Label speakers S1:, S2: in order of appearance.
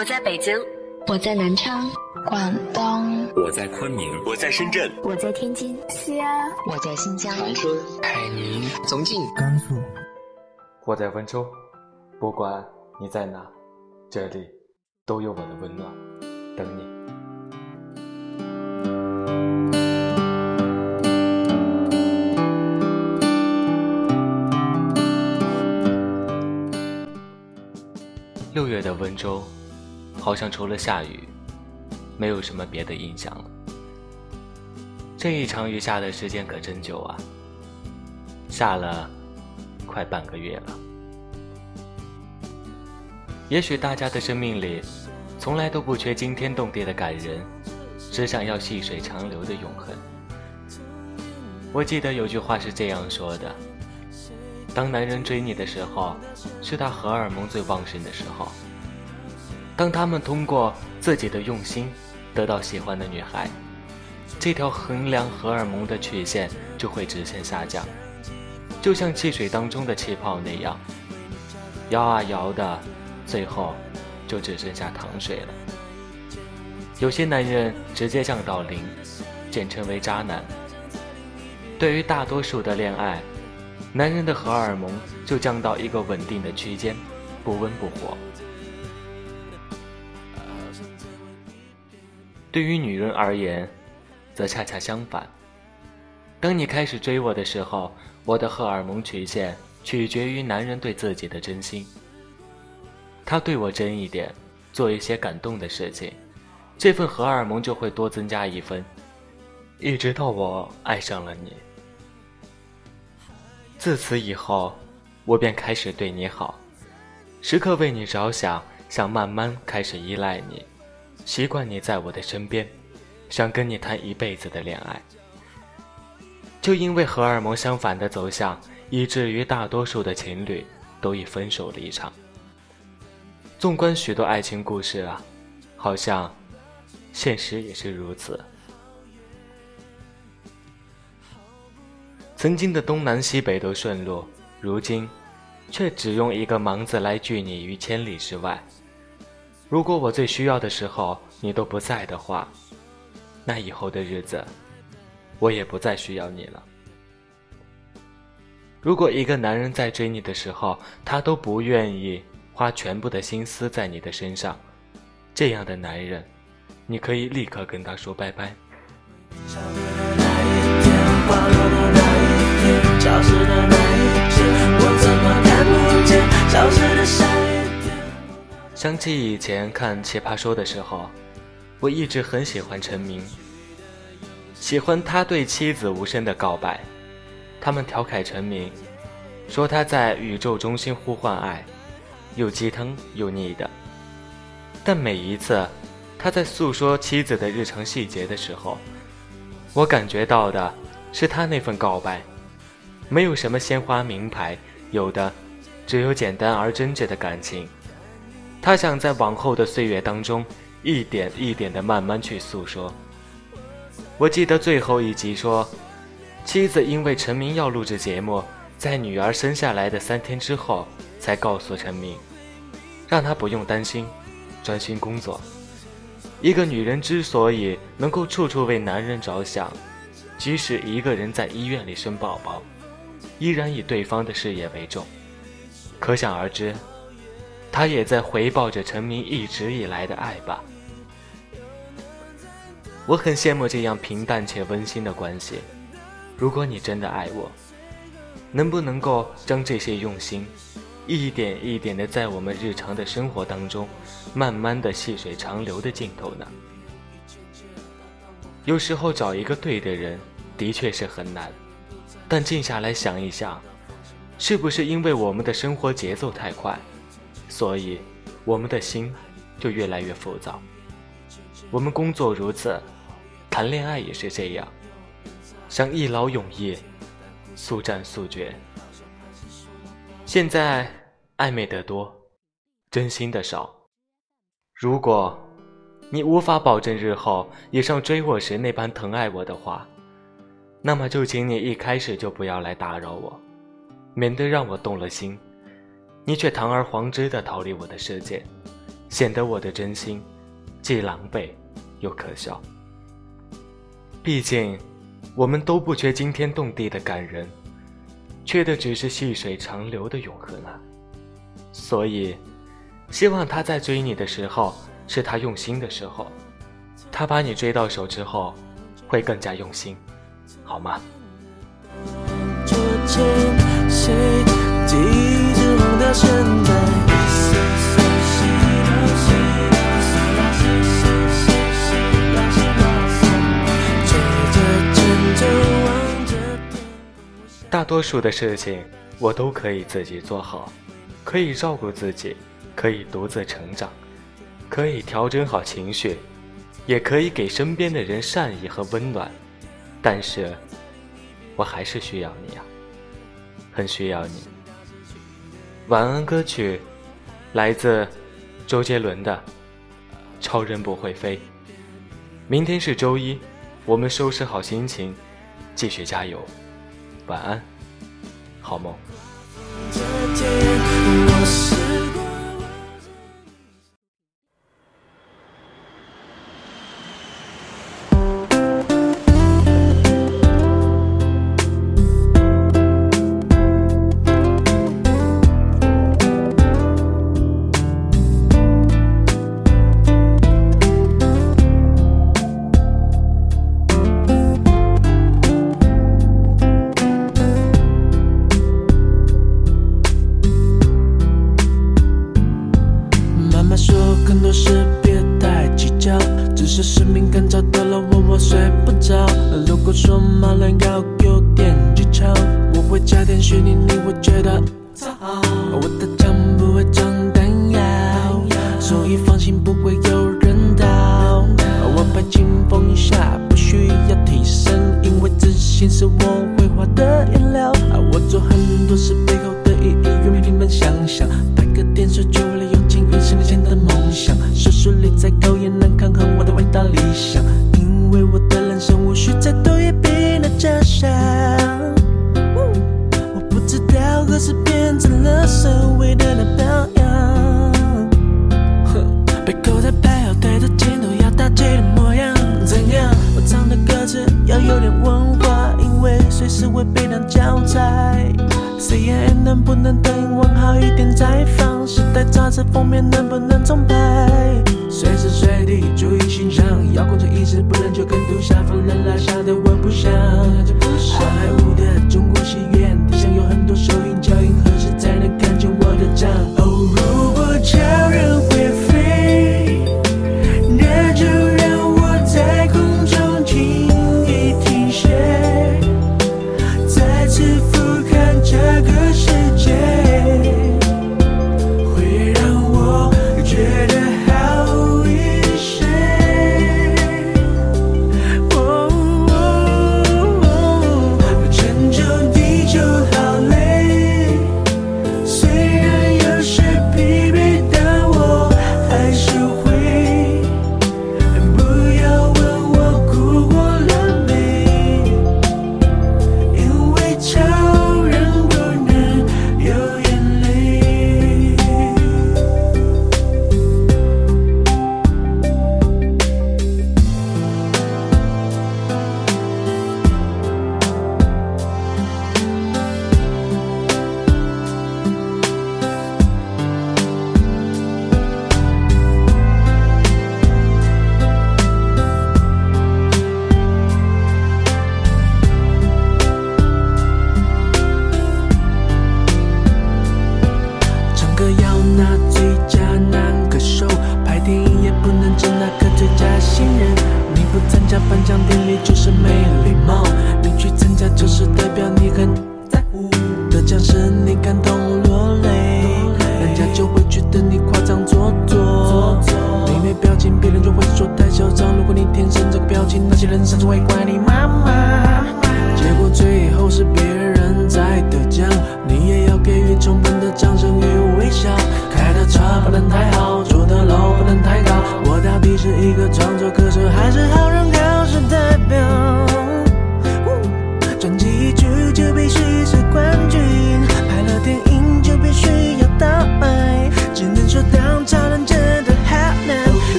S1: 我在北京，
S2: 我在南昌，
S3: 广东，
S4: 我在昆明，
S5: 我在深圳，
S6: 我在天津，
S3: 西安，
S7: 我在新疆，
S8: 长春，
S9: 海宁，
S10: 重庆，
S11: 甘肃，
S12: 我在温州。不管你在哪，这里都有我的温暖，等你。六月的温州，好像除了下雨，没有什么别的印象了。这一场雨下的时间可真久啊，下了快半个月了。也许大家的生命里，从来都不缺惊天动地的感人，只想要细水长流的永恒。我记得有句话是这样说的。当男人追你的时候，是他荷尔蒙最旺盛的时候。当他们通过自己的用心得到喜欢的女孩，这条衡量荷尔蒙的曲线就会直线下降，就像汽水当中的气泡那样，摇啊摇的，最后就只剩下糖水了。有些男人直接降到零，简称为渣男。对于大多数的恋爱。男人的荷尔蒙就降到一个稳定的区间，不温不火。对于女人而言，则恰恰相反。当你开始追我的时候，我的荷尔蒙曲线取决于男人对自己的真心。他对我真一点，做一些感动的事情，这份荷尔蒙就会多增加一分，一直到我爱上了你。自此以后，我便开始对你好，时刻为你着想，想慢慢开始依赖你，习惯你在我的身边，想跟你谈一辈子的恋爱。就因为荷尔蒙相反的走向，以至于大多数的情侣都已分手离场。纵观许多爱情故事啊，好像现实也是如此。曾经的东南西北都顺路，如今，却只用一个“忙”字来拒你于千里之外。如果我最需要的时候你都不在的话，那以后的日子，我也不再需要你了。如果一个男人在追你的时候，他都不愿意花全部的心思在你的身上，这样的男人，你可以立刻跟他说拜拜。想起以前看《奇葩说》的时候，我一直很喜欢陈明，喜欢他对妻子无声的告白。他们调侃陈明，说他在宇宙中心呼唤爱，又鸡汤又腻的。但每一次他在诉说妻子的日常细节的时候，我感觉到的是他那份告白。没有什么鲜花名牌，有的只有简单而真挚的感情。他想在往后的岁月当中，一点一点的慢慢去诉说。我记得最后一集说，妻子因为陈明要录制节目，在女儿生下来的三天之后，才告诉陈明，让他不用担心，专心工作。一个女人之所以能够处处为男人着想，即使一个人在医院里生宝宝。依然以对方的事业为重，可想而知，他也在回报着陈明一直以来的爱吧。我很羡慕这样平淡且温馨的关系。如果你真的爱我，能不能够将这些用心，一点一点的在我们日常的生活当中，慢慢的细水长流的尽头呢？有时候找一个对的人，的确是很难。但静下来想一想，是不是因为我们的生活节奏太快，所以我们的心就越来越浮躁？我们工作如此，谈恋爱也是这样，想一劳永逸，速战速决。现在暧昧的多，真心的少。如果你无法保证日后也像追我时那般疼爱我的话，那么就请你一开始就不要来打扰我，免得让我动了心，你却堂而皇之的逃离我的世界，
S13: 显得我的真心既狼狈又可笑。毕竟，我们都不缺惊天动地的感人，缺的只是细水长流的永恒啊。所以，希望他在追你的时候是他用心的时候，他把你追到手之后，会更加用心，好吗？大多数的事情我都可以自己做好，可以照顾自己，可以独自成长，可以调整好情绪，也可以给身边的人善意和温暖，但是，我还是需要你呀，很需要你。晚安歌曲，来自周杰伦的《超人不会飞》。明天是周一，我们收拾好心情，继续加油。晚安，好梦。是失眠感找到了我，我睡不着。如果说马兰要有点技巧，我会加点雪泥，你会觉得糟。我的枪不会装弹药，所以放心，不会有人倒。我派清风下，不需要替身，因为自信是我。歌词变成了所谓的那表扬，哼，背后在拍好对着镜头要大气的模样。怎样？我唱的歌词要有点文化，因为随时会被当教材。CNN 能不能等英文好一点再放？时代杂志封面能不能重拍？随时随地注意形象，要控这一识不能就跟杜下风冷拉下的我不想。上海舞的、中国戏院，地上有很多手印。脚印，何时才能看见我的家？Oh，